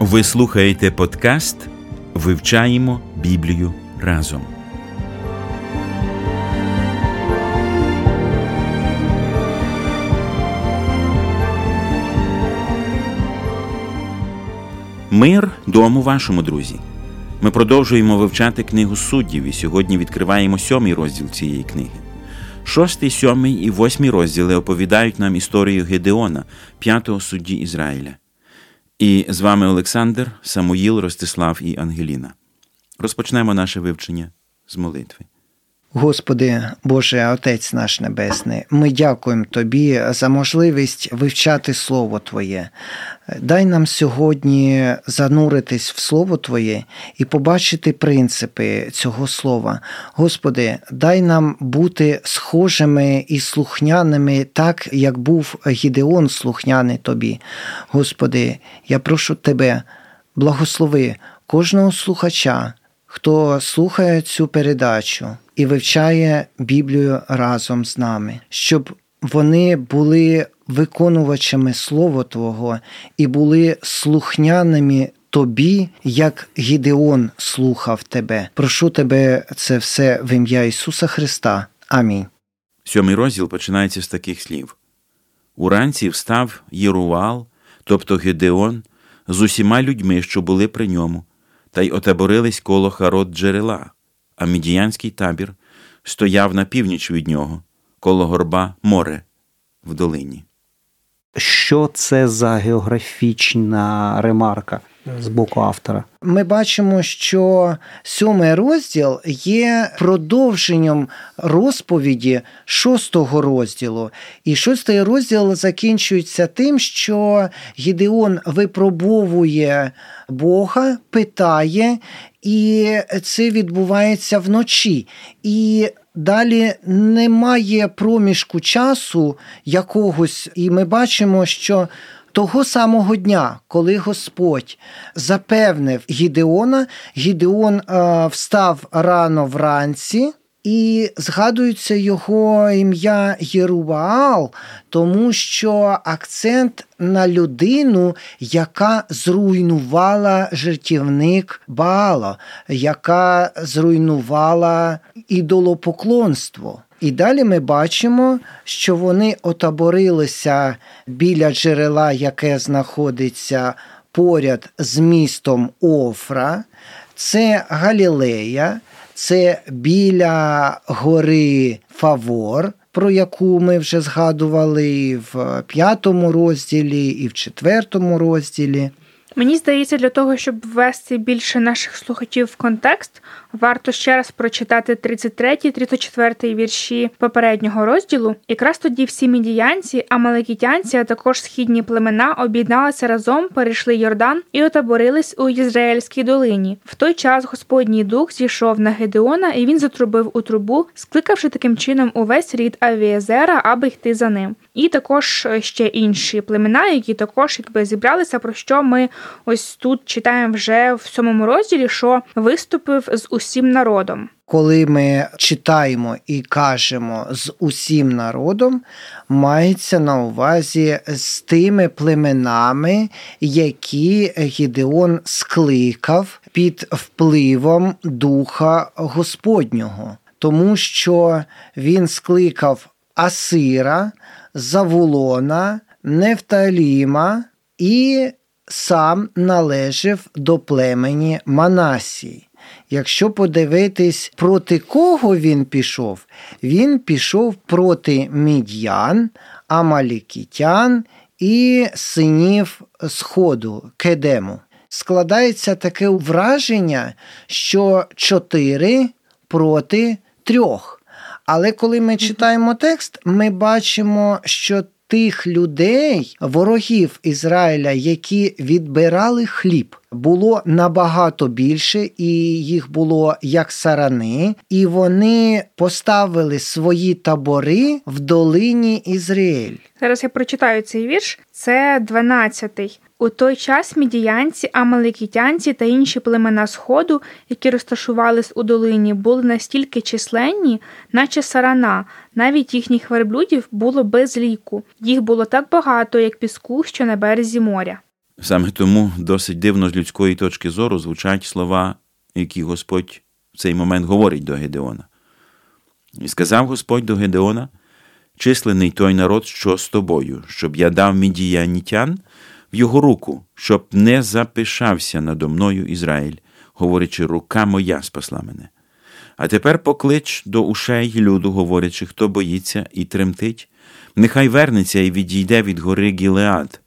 Ви слухаєте подкаст Вивчаємо Біблію разом. Мир дому вашому, друзі. Ми продовжуємо вивчати книгу суддів і сьогодні відкриваємо сьомий розділ цієї книги. Шостий, сьомий і восьмий розділи оповідають нам історію Гедеона, п'ятого судді Ізраїля. І з вами Олександр, Самуїл, Ростислав і Ангеліна. Розпочнемо наше вивчення з молитви. Господи, Боже, Отець наш Небесний, ми дякуємо Тобі за можливість вивчати Слово Твоє. Дай нам сьогодні зануритись в Слово Твоє і побачити принципи цього слова. Господи, дай нам бути схожими і слухняними, так як був Гідеон слухняний Тобі. Господи, я прошу Тебе, благослови кожного слухача, хто слухає цю передачу і вивчає Біблію разом з нами, щоб вони були виконувачами Слова Твого і були слухняними тобі, як Гідеон слухав тебе. Прошу тебе це все в ім'я Ісуса Христа. Амінь. Сьомий розділ починається з таких слів: Уранці встав Єрувал, тобто Гедеон, з усіма людьми, що були при ньому, та й отаборились коло харот джерела, а мідіянський табір стояв на північ від нього, коло горба море в долині. Що це за географічна ремарка з боку автора? Ми бачимо, що сьомий розділ є продовженням розповіді шостого розділу. І шостий розділ закінчується тим, що Гідеон випробовує Бога, питає, і це відбувається вночі. І Далі немає проміжку часу якогось, і ми бачимо, що того самого дня, коли Господь запевнив Гідеона, Гідеон е, встав рано вранці. І згадується його ім'я Єрубаал, тому що акцент на людину, яка зруйнувала жертівник Баала, яка зруйнувала ідолопоклонство. І далі ми бачимо, що вони отаборилися біля джерела, яке знаходиться поряд з містом Офра, це Галілея це біля гори Фавор, про яку ми вже згадували в п'ятому розділі і в четвертому розділі. Мені здається, для того, щоб ввести більше наших слухачів в контекст, варто ще раз прочитати 33-34 вірші попереднього розділу. Якраз тоді всі мідіянці, амалекітянці, а також східні племена об'єдналися разом, перейшли Йордан і отаборились у Ізраїльській долині. В той час Господній дух зійшов на Гедеона, і він затрубив у трубу, скликавши таким чином увесь рід Авіезера, аби йти за ним. І також ще інші племена, які також якби зібралися, про що ми ось тут читаємо вже в сьомому розділі, що виступив з усім народом. Коли ми читаємо і кажемо з усім народом, мається на увазі з тими племенами, які Гідеон скликав під впливом Духа Господнього, тому що він скликав Асира, Завулона, Нефталіма і сам належав до племені Манасії. Якщо подивитись, проти кого він пішов, він пішов проти мід'ян, амалікітян і синів Сходу Кедему. Складається таке враження, що чотири проти трьох. Але коли ми читаємо текст, ми бачимо, що тих людей, ворогів Ізраїля, які відбирали хліб, було набагато більше, і їх було як сарани, і вони поставили свої табори в долині Ізраїль. Зараз я прочитаю цей вірш. Це 12-й. У той час мідіянці, амаликітянці та інші племена Сходу, які розташувались у долині, були настільки численні, наче сарана. Навіть їхніх верблюдів було без ліку. Їх було так багато, як піску, що на березі моря. Саме тому досить дивно з людської точки зору звучать слова, які Господь в цей момент говорить до Гедеона. І сказав Господь до Гедеона, численний той народ, що з тобою, щоб я дав мідіянітян в його руку, щоб не запишався надо мною Ізраїль, говорячи, рука моя спасла мене. А тепер поклич до ушей люду, говорячи, хто боїться і тремтить, нехай вернеться і відійде від гори Гілеад,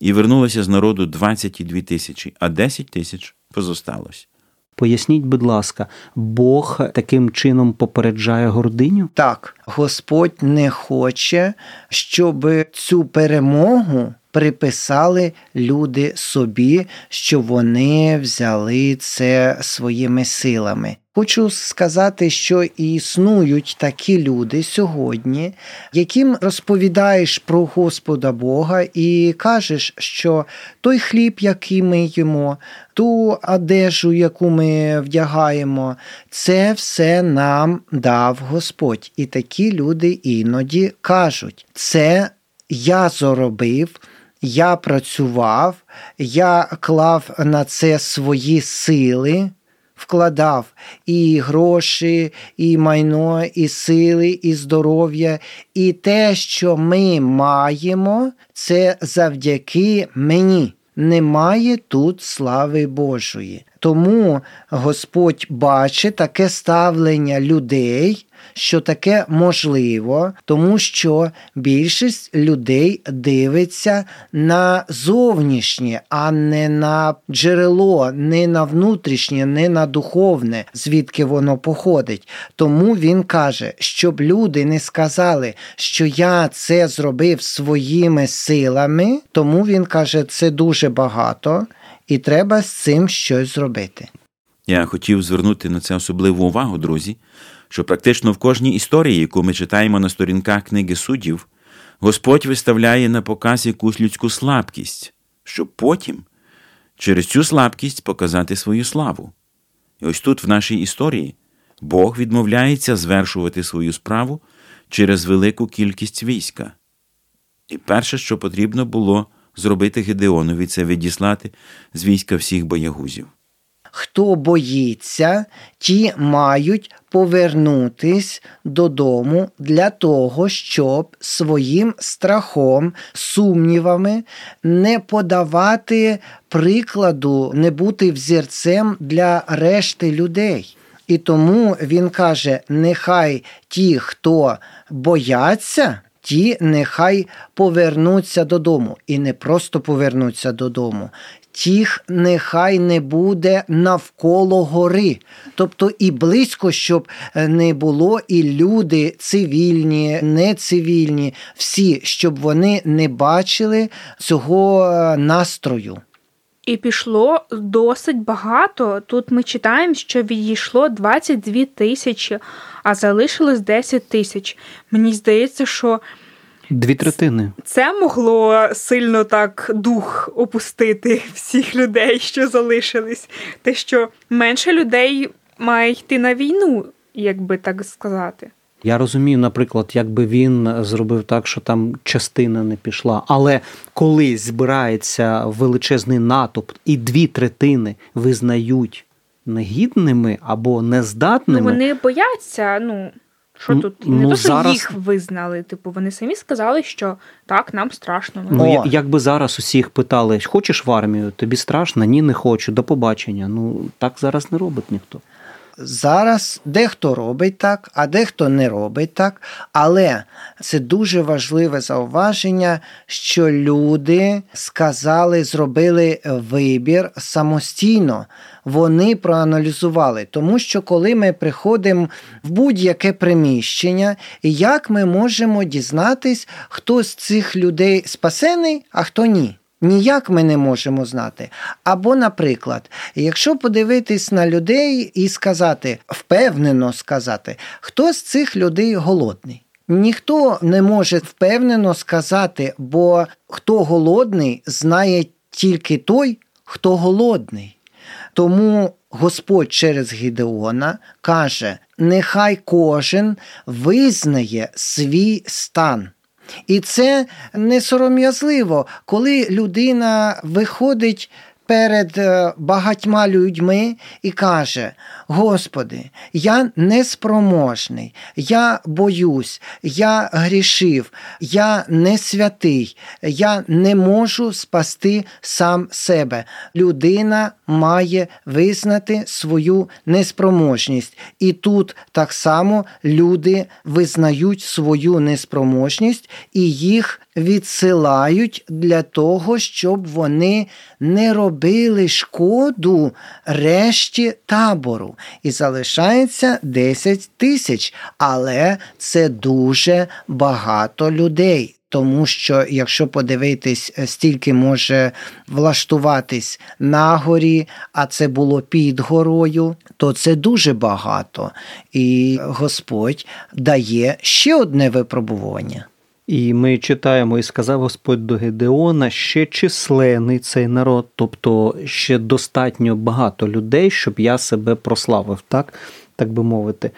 і вернулося з народу 22 тисячі, а 10 тисяч позосталось. Поясніть, будь ласка, Бог таким чином попереджає гординю? Так, Господь не хоче, щоб цю перемогу приписали люди собі, що вони взяли це своїми силами. Хочу сказати, що існують такі люди сьогодні, яким розповідаєш про Господа Бога і кажеш, що той хліб, який ми їмо, ту одежу, яку ми вдягаємо, це все нам дав Господь. І такі люди іноді кажуть, це я заробив. Я працював, я клав на це свої сили, вкладав і гроші, і майно, і сили, і здоров'я, і те, що ми маємо, це завдяки мені. Немає тут слави Божої. Тому Господь бачить таке ставлення людей, що таке можливо, тому що більшість людей дивиться на зовнішнє, а не на джерело, не на внутрішнє, не на духовне, звідки воно походить. Тому він каже, щоб люди не сказали, що я це зробив своїми силами, тому він каже, це дуже багато. І треба з цим щось зробити. Я хотів звернути на це особливу увагу, друзі, що практично в кожній історії, яку ми читаємо на сторінках книги суддів, Господь виставляє на показ якусь людську слабкість, щоб потім через цю слабкість показати свою славу. І ось тут, в нашій історії, Бог відмовляється звершувати свою справу через велику кількість війська. І перше, що потрібно було зробити Гедеонові, це відіслати з війська всіх боягузів. Хто боїться, ті мають повернутись додому для того, щоб своїм страхом, сумнівами не подавати прикладу, не бути взірцем для решти людей. І тому він каже: нехай ті, хто бояться, ті нехай повернуться додому. І не просто повернуться додому. Тих нехай не буде навколо гори, тобто і близько, щоб не було, і люди цивільні, нецивільні, всі, щоб вони не бачили цього настрою. І пішло досить багато. Тут ми читаємо, що відійшло 22 тисячі, а залишилось 10 тисяч. Мені здається, що Дві третини. це могло сильно так дух опустити всіх людей, що залишились. Те, що менше людей має йти на війну, як би так сказати. Я розумію, наприклад, якби він зробив так, що там частина не пішла. Але коли збирається величезний натовп і дві третини визнають негідними або Ну, нездатними, вони бояться, ну. Що Ну, тут? Не ну, то, що зараз- їх визнали. Типу, вони самі сказали, що так, нам страшно. ну я- якби зараз усіх питали, хочеш в армію, тобі страшно? Ні, не хочу, до побачення. Ну так зараз не робить ніхто. Зараз дехто робить так, а дехто не робить так. Але це дуже важливе зауваження, що люди сказали, зробили вибір самостійно. Вони проаналізували, тому що коли ми приходимо в будь-яке приміщення, як ми можемо дізнатись, хто з цих людей спасений, а хто ні. Ніяк ми не можемо знати. Або, наприклад, якщо подивитись на людей і сказати, впевнено сказати, хто з цих людей голодний. Ніхто не може впевнено сказати, бо хто голодний, знає тільки той, хто голодний. Тому Господь через Гідеона каже: нехай кожен визнає свій стан. І це не сором'язливо, коли людина виходить перед е, багатьма людьми і каже: Господи, я неспроможний, я боюсь, я грішив, я не святий, я не можу спасти сам себе. Людина має визнати свою неспроможність. І тут так само люди визнають свою неспроможність і їх відсилають для того, щоб вони не робили шкоду решті табору. І залишається 10 тисяч, але це дуже багато людей. Тому що, якщо подивитись, стільки може влаштуватись на горі, а це було під горою, то це дуже багато. І Господь дає ще одне випробування. І ми читаємо, і сказав Господь до Гедеона ще численний цей народ, тобто ще достатньо багато людей, щоб я себе прославив, так, так би мовити.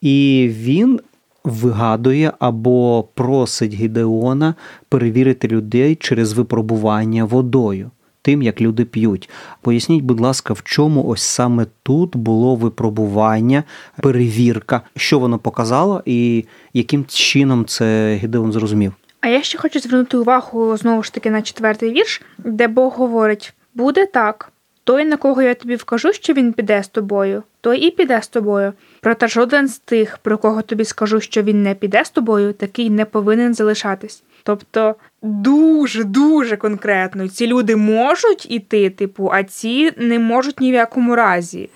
І він вигадує або просить Гідеона перевірити людей через випробування водою тим, як люди п'ють. Поясніть, будь ласка, в чому ось саме тут було випробування, перевірка, що воно показало, і яким чином це Гідеон зрозумів? А я ще хочу звернути увагу знову ж таки на четвертий вірш, де Бог говорить: буде так. Той, на кого я тобі вкажу, що він піде з тобою, той і піде з тобою. Проте жоден з тих, про кого тобі скажу, що він не піде з тобою, такий не повинен залишатись. Тобто дуже дуже конкретно ці люди можуть іти, типу, а ці не можуть ні в якому разі.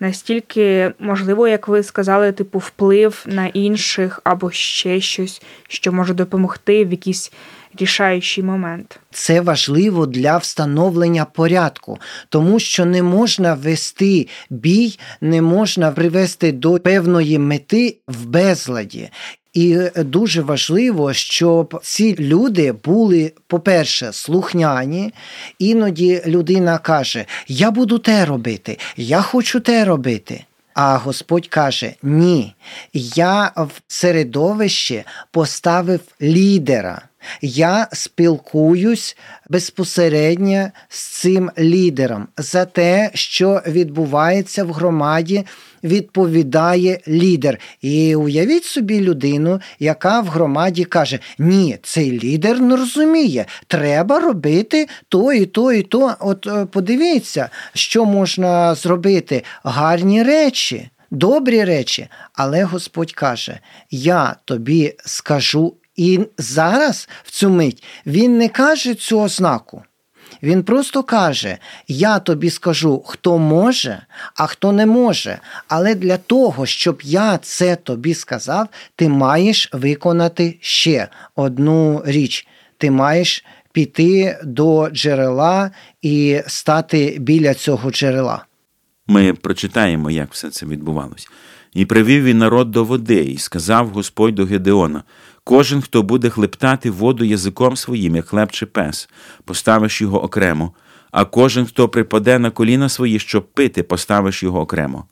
Настільки можливо, як ви сказали, типу, вплив на інших або ще щось, що може допомогти в якийсь рішаючий момент. Це важливо для встановлення порядку, тому що не можна вести бій, не можна привести до певної мети в безладі. І дуже важливо, щоб ці люди були, по-перше, слухняні. Іноді людина каже: Я буду те робити, я хочу те робити. А Господь каже: Ні, я в середовище поставив лідера. Я спілкуюсь безпосередньо з цим лідером за те, що відбувається в громаді. Відповідає лідер. І уявіть собі людину, яка в громаді каже: Ні, цей лідер не розуміє, треба робити то і то, і то. От е, подивіться, що можна зробити. Гарні речі, добрі речі. Але Господь каже: Я тобі скажу і зараз, в цю мить, він не каже цю ознаку. Він просто каже: Я тобі скажу, хто може, а хто не може. Але для того, щоб я це тобі сказав, ти маєш виконати ще одну річ. Ти маєш піти до джерела і стати біля цього джерела. Ми прочитаємо, як все це відбувалось. І привів він народ до води, і сказав Господь до Гедеона: Кожен, хто буде хлептати воду язиком своїм, як хлеб чи пес, поставиш його окремо, а кожен, хто припаде на коліна свої, щоб пити, поставиш його окремо.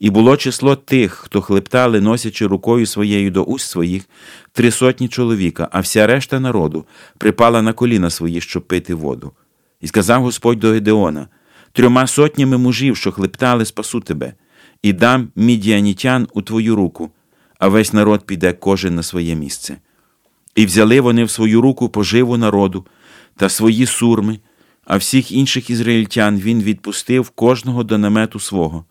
І було число тих, хто хлептали, носячи рукою своєю до уст своїх, три сотні чоловіка, а вся решта народу припала на коліна свої, щоб пити воду. І сказав Господь до Гедеона: трьома сотнями мужів, що хлептали, спасу тебе, і дам мідіанітян у твою руку а весь народ піде кожен на своє місце. І взяли вони в свою руку поживу народу та свої сурми, а всіх інших ізраїльтян він відпустив кожного до намету свого.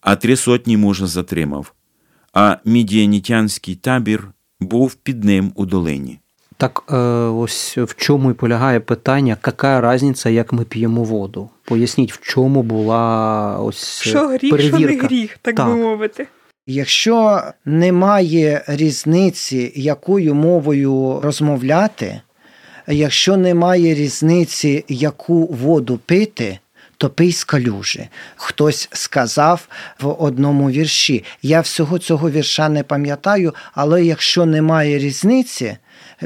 а три сотні мужа затримав, а мідіанітянський табір був під ним у долині. Так е, ось в чому і полягає питання, яка різниця, як ми п'ємо воду? Поясніть, в чому була ось що гріх, перевірка. що не гріх, так, так би мовити. Якщо немає різниці, якою мовою розмовляти, якщо немає різниці, яку воду пити, то пий з калюжі. Хтось сказав в одному вірші. Я всього цього вірша не пам'ятаю, але якщо немає різниці,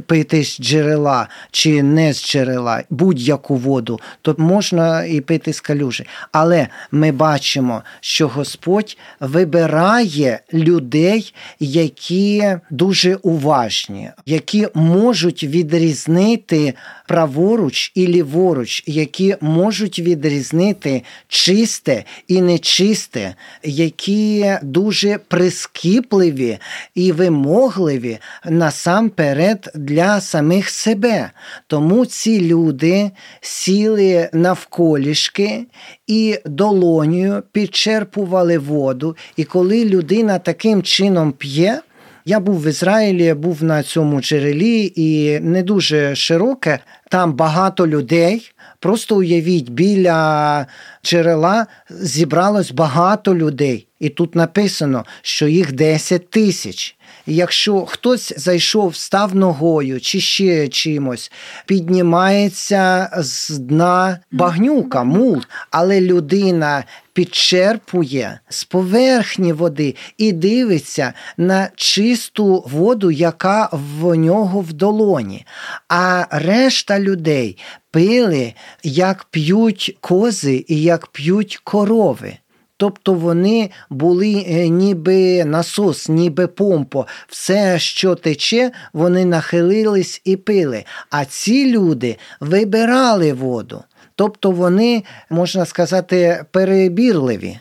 пити з джерела чи не з джерела будь-яку воду, то можна і пити з калюжі. Але ми бачимо, що Господь вибирає людей, які дуже уважні, які можуть відрізнити праворуч і ліворуч, які можуть відрізнити чисте і нечисте, які дуже прискіпливі і вимогливі насамперед для самих себе. Тому ці люди сіли навколішки і долонію підчерпували воду. І коли людина таким чином п'є, я був в Ізраїлі, був на цьому джерелі і не дуже широке. Там багато людей. Просто уявіть, біля джерела зібралось багато людей. І тут написано, що їх 10 тисяч. І якщо хтось зайшов, став ногою чи ще чимось, піднімається з дна багнюка, мул, але людина підчерпує з поверхні води і дивиться на чисту воду, яка в нього в долоні. А решта людей пили, як п'ють кози і як п'ють корови. Тобто вони були е, ніби насос, ніби помпо. Все, що тече, вони нахилились і пили. А ці люди вибирали воду. Тобто вони, можна сказати, перебірливі.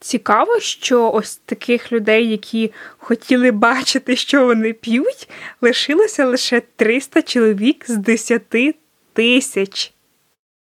Цікаво, що ось таких людей, які хотіли бачити, що вони п'ють, лишилося лише 300 чоловік з 10 тисяч.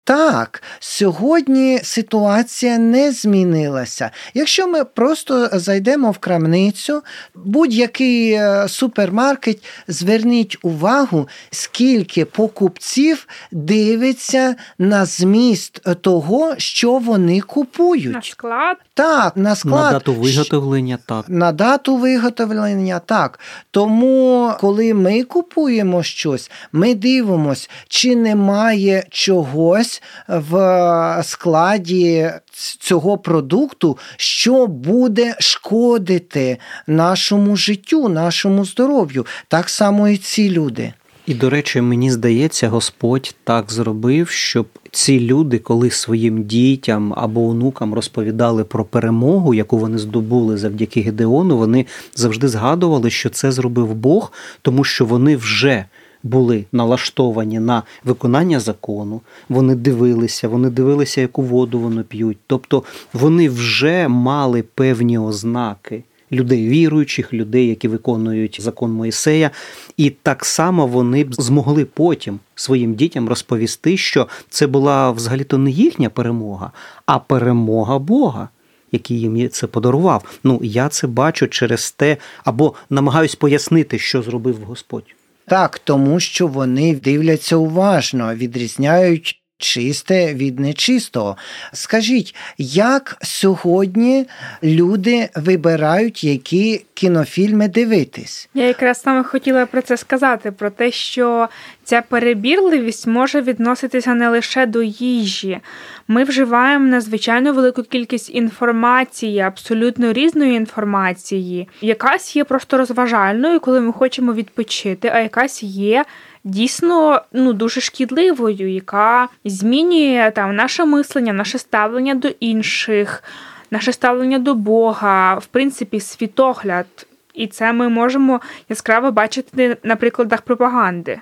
Так, сьогодні ситуація не змінилася. Якщо ми просто зайдемо в крамницю, будь-який е, супермаркет, зверніть увагу, скільки покупців дивиться на зміст того, що вони купують. На склад? Так, на склад. На дату виготовлення, так. На дату виготовлення, так. Тому, коли ми купуємо щось, ми дивимося, чи немає чогось в складі цього продукту, що буде шкодити нашому життю, нашому здоров'ю. Так само і ці люди. І, до речі, мені здається, Господь так зробив, щоб ці люди, коли своїм дітям або онукам розповідали про перемогу, яку вони здобули завдяки Гедеону, вони завжди згадували, що це зробив Бог, тому що вони вже були налаштовані на виконання закону, вони дивилися, вони дивилися, яку воду вони п'ють. Тобто вони вже мали певні ознаки. Людей віруючих, людей, які виконують закон Моїсея, і так само вони б змогли потім своїм дітям розповісти, що це була взагалі-то не їхня перемога, а перемога Бога, який їм це подарував. Ну я це бачу через те, або намагаюсь пояснити, що зробив Господь. Так, тому що вони дивляться уважно, відрізняють. Чисте від нечистого. Скажіть, як сьогодні люди вибирають, які кінофільми дивитись? Я якраз саме хотіла про це сказати: про те, що ця перебірливість може відноситися не лише до їжі. Ми вживаємо надзвичайно велику кількість інформації, абсолютно різної інформації. Якась є просто розважальною, коли ми хочемо відпочити, а якась є дійсно ну дуже шкідливою, яка змінює там наше мислення, наше ставлення до інших, наше ставлення до Бога, в принципі, світогляд. І це ми можемо яскраво бачити на прикладах пропаганди.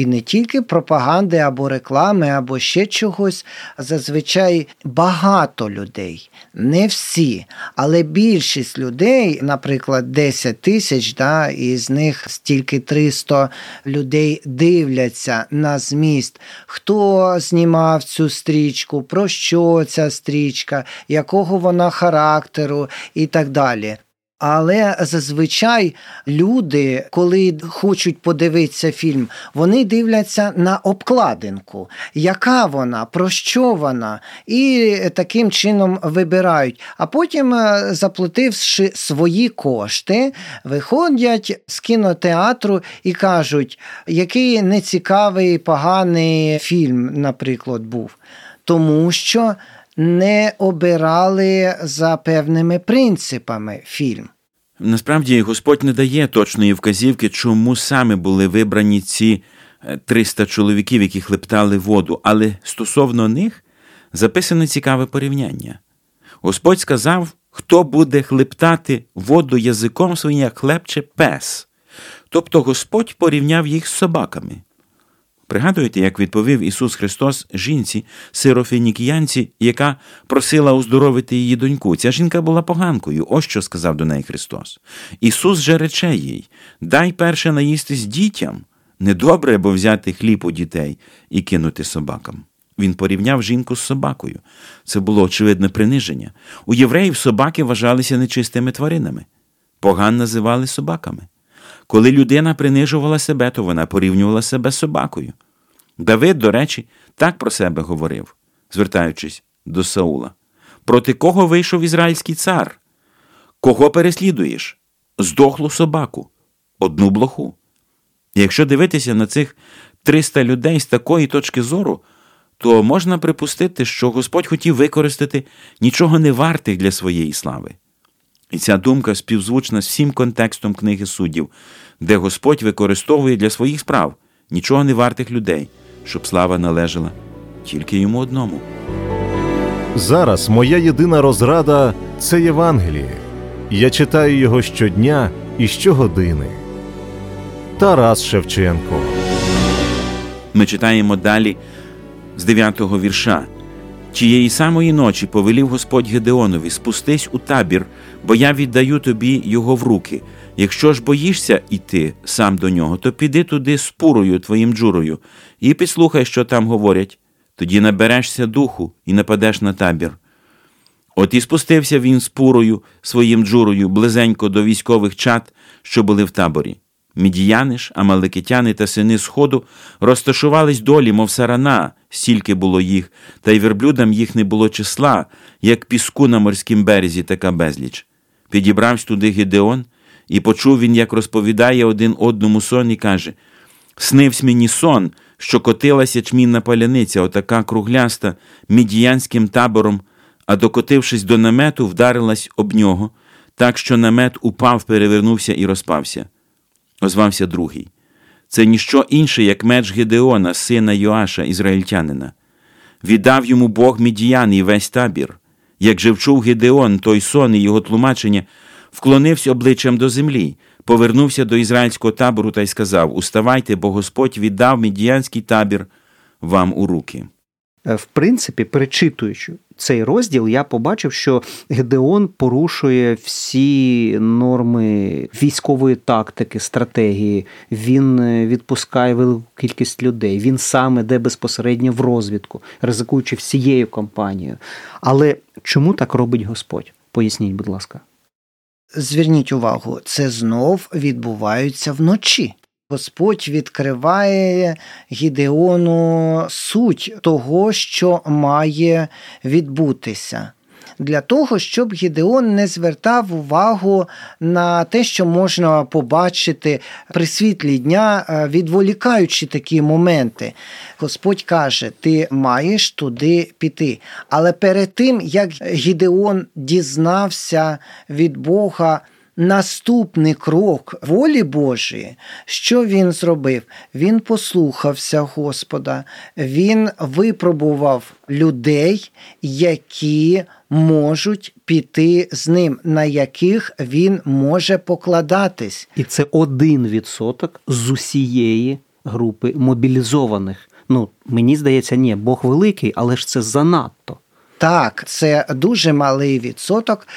І не тільки пропаганди або реклами, або ще чогось. Зазвичай багато людей, не всі, але більшість людей, наприклад, 10 тисяч, да, і з них стільки 300 людей дивляться на зміст, хто знімав цю стрічку, про що ця стрічка, якого вона характеру і так далі. Але зазвичай люди, коли хочуть подивитися фільм, вони дивляться на обкладинку, яка вона, про що вона, і таким чином вибирають. А потім, е, заплативши свої кошти, виходять з кінотеатру і кажуть, який нецікавий, поганий фільм, наприклад, був. Тому що не обирали за певними принципами фільм. Насправді Господь не дає точної вказівки, чому саме були вибрані ці 300 е, чоловіків, які хлептали воду, але стосовно них записане цікаве порівняння. Господь сказав, хто буде хлептати воду язиком своїм, як хлебче пес. Тобто Господь порівняв їх з собаками. Пригадуєте, як відповів Ісус Христос жінці, сирофінікіянці, яка просила оздоровити її доньку. Ця жінка була поганкою, ось що сказав до неї Христос. Ісус же рече їй: дай перше наїстись дітям. Недобре, бо взяти хліб у дітей і кинути собакам. Він порівняв жінку з собакою. Це було очевидне приниження. У євреїв собаки вважалися нечистими тваринами, поган називали собаками. Коли людина принижувала себе, то вона порівнювала себе з собакою. Давид, до речі, так про себе говорив, звертаючись до Саула. Проти кого вийшов ізраїльський цар? Кого переслідуєш? Здохлу собаку, одну блоху. якщо дивитися на цих 300 людей з такої точки зору, то можна припустити, що Господь хотів використати нічого не вартих для своєї слави. І ця думка співзвучна з всім контекстом книги суддів, де Господь використовує для своїх справ нічого не вартих людей, щоб слава належала тільки йому одному. Зараз моя єдина розрада це Євангеліє. Я читаю його щодня і щогодини. Тарас Шевченко. Ми читаємо далі з 9-го вірша. Тієї самої ночі повелів Господь Гедеонові спустись у табір, бо я віддаю тобі його в руки. Якщо ж боїшся іти сам до нього, то піди туди з пурою твоїм джурою і підслухай, що там говорять. Тоді наберешся духу і нападеш на табір. От і спустився він з пурою своїм джурою близенько до військових чат, що були в таборі. Мідіяни ж, амаликитяни та сини Сходу розташувались долі, мов сарана, стільки було їх, та й верблюдам їх не було числа, як піску на морськім березі, така безліч. Підібрався туди Гідеон, і почув він, як розповідає один одному сон, і каже: Снивсь мені сон, що котилася чмінна паляниця, отака кругляста, мідіянським табором, а докотившись до намету, вдарилась об нього, так що намет упав, перевернувся і розпався озвався другий. Це ніщо інше, як меч Гедеона, сина Йоаша, ізраїльтянина. Віддав йому Бог мідіян і весь табір. Як же вчув Гедеон, той сон і його тлумачення, вклонився обличчям до землі, повернувся до ізраїльського табору та й сказав: Уставайте, бо Господь віддав мідіянський табір вам у руки. Е, в принципі, перечитуючи цей розділ, я побачив, що Гедеон порушує всі норми військової тактики, стратегії. Він е, відпускає велику кількість людей. Він сам іде безпосередньо в розвідку, ризикуючи всією компанією. Але чому так робить Господь? Поясніть, будь ласка. Зверніть увагу, це знов відбувається вночі. Господь відкриває Гідеону суть того, що має відбутися. Для того, щоб Гідеон не звертав увагу на те, що можна побачити при світлі дня, е, відволікаючи такі моменти. Господь каже: ти маєш туди піти. Але перед тим, як Гідеон дізнався від Бога наступний крок волі Божої, що він зробив? Він послухався Господа, він випробував людей, які можуть піти з ним, на яких він може покладатись. І це один відсоток з усієї групи мобілізованих. Ну, мені здається, ні, Бог великий, але ж це занадто. Так, це дуже малий відсоток,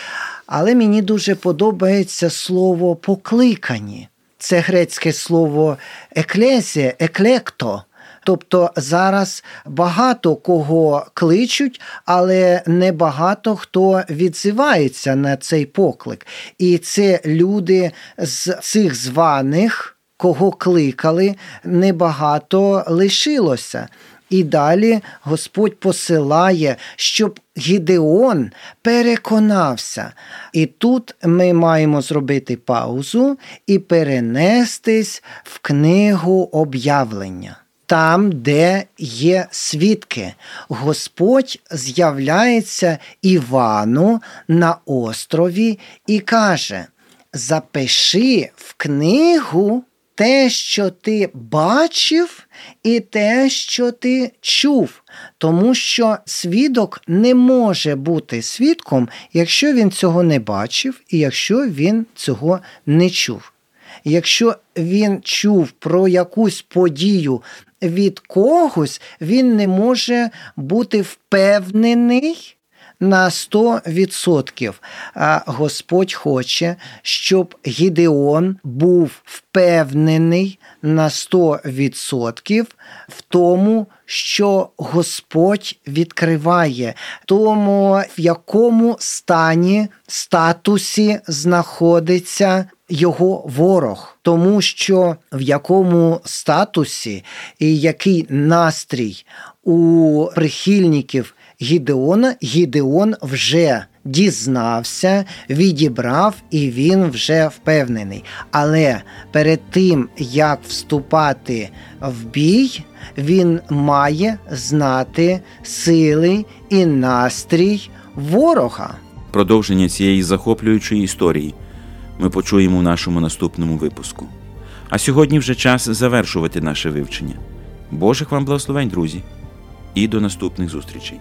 але мені дуже подобається слово покликані. Це грецьке слово еклезія, еклекто. Тобто зараз багато кого кличуть, але не багато хто відзивається на цей поклик. І це люди з цих званих, кого кликали, небагато лишилося. І далі Господь посилає, щоб Гідеон переконався. І тут ми маємо зробити паузу і перенестись в книгу об'явлення. Там, де є свідки, Господь з'являється Івану на острові і каже: Запиши в книгу те, що ти бачив, і те, що ти чув, тому що свідок не може бути свідком, якщо він цього не бачив, і якщо він цього не чув. Якщо він чув про якусь подію від когось, він не може бути впевнений на 100%. А Господь хоче, щоб Гідеон був впевнений на 100% в тому, що Господь відкриває, тому в якому стані статусі знаходиться його ворог, тому що в якому статусі і який настрій у прихильників Гідеона, Гідеон вже дізнався, відібрав і він вже впевнений. Але перед тим, як вступати в бій, він має знати сили і настрій ворога. Продовження цієї захоплюючої історії ми почуємо в нашому наступному випуску. А сьогодні вже час завершувати наше вивчення. Божих вам благословень, друзі, і до наступних зустрічей!